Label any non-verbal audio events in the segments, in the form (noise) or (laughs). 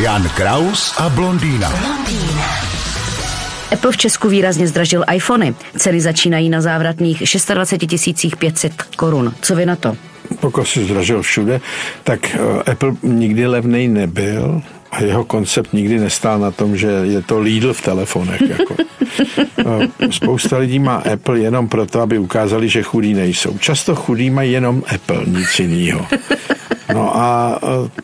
Jan Kraus a blondýna. Apple v Česku výrazně zdražil iPhony. Ceny začínají na závratných 26 500 korun. Co vy na to? Pokud se zdražil všude, tak eh, Apple nikdy levnej nebyl a jeho koncept nikdy nestál na tom, že je to Lidl v telefonech. Jako. (laughs) Eh, spousta lidí má Apple jenom proto, aby ukázali, že chudí nejsou. Často chudí mají jenom Apple, nic jiného. No a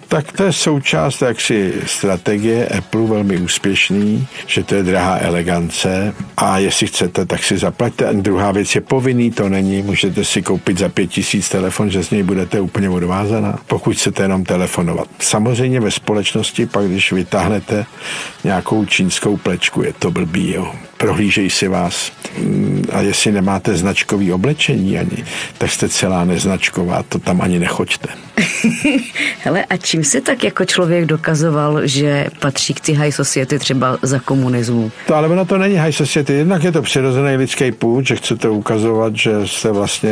tak to je součást jaksi strategie Apple velmi úspěšný, že to je drahá elegance a jestli chcete, tak si zaplaťte. A druhá věc je povinný, to není, můžete si koupit za pět tisíc telefon, že z něj budete úplně odvázaná, pokud chcete jenom telefonovat. Samozřejmě ve společnosti pak, když vytáhnete nějakou čínskou plečku, je to blbý, jo prohlížejí si vás. Mm, a jestli nemáte značkový oblečení ani, tak jste celá neznačková, to tam ani nechoďte. (laughs) Hele, a čím se tak jako člověk dokazoval, že patří k ty high society třeba za komunismu? To ale ono to není high society. Jednak je to přirozený lidský půd, že chcete ukazovat, že jste vlastně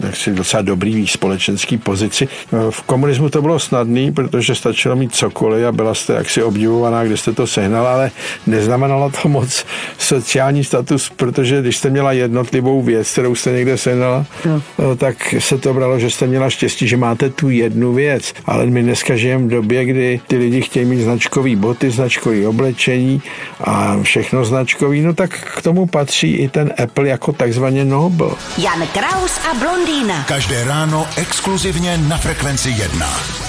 jaksi docela dobrý v společenský pozici. V komunismu to bylo snadné, protože stačilo mít cokoliv a byla jste jaksi obdivovaná, kde jste to sehnala, ale neznamenalo to moc sociální status, protože když jste měla jednotlivou věc, kterou jste někde sehnala, no. tak se to bralo, že jste měla štěstí, že máte tu jednu věc. Ale my dneska žijeme v době, kdy ty lidi chtějí mít značkový boty, značkový oblečení a všechno značkový, no tak k tomu patří i ten Apple jako takzvaně Nobel. Jan Kraus a Blondýna. Každé ráno exkluzivně na Frekvenci 1.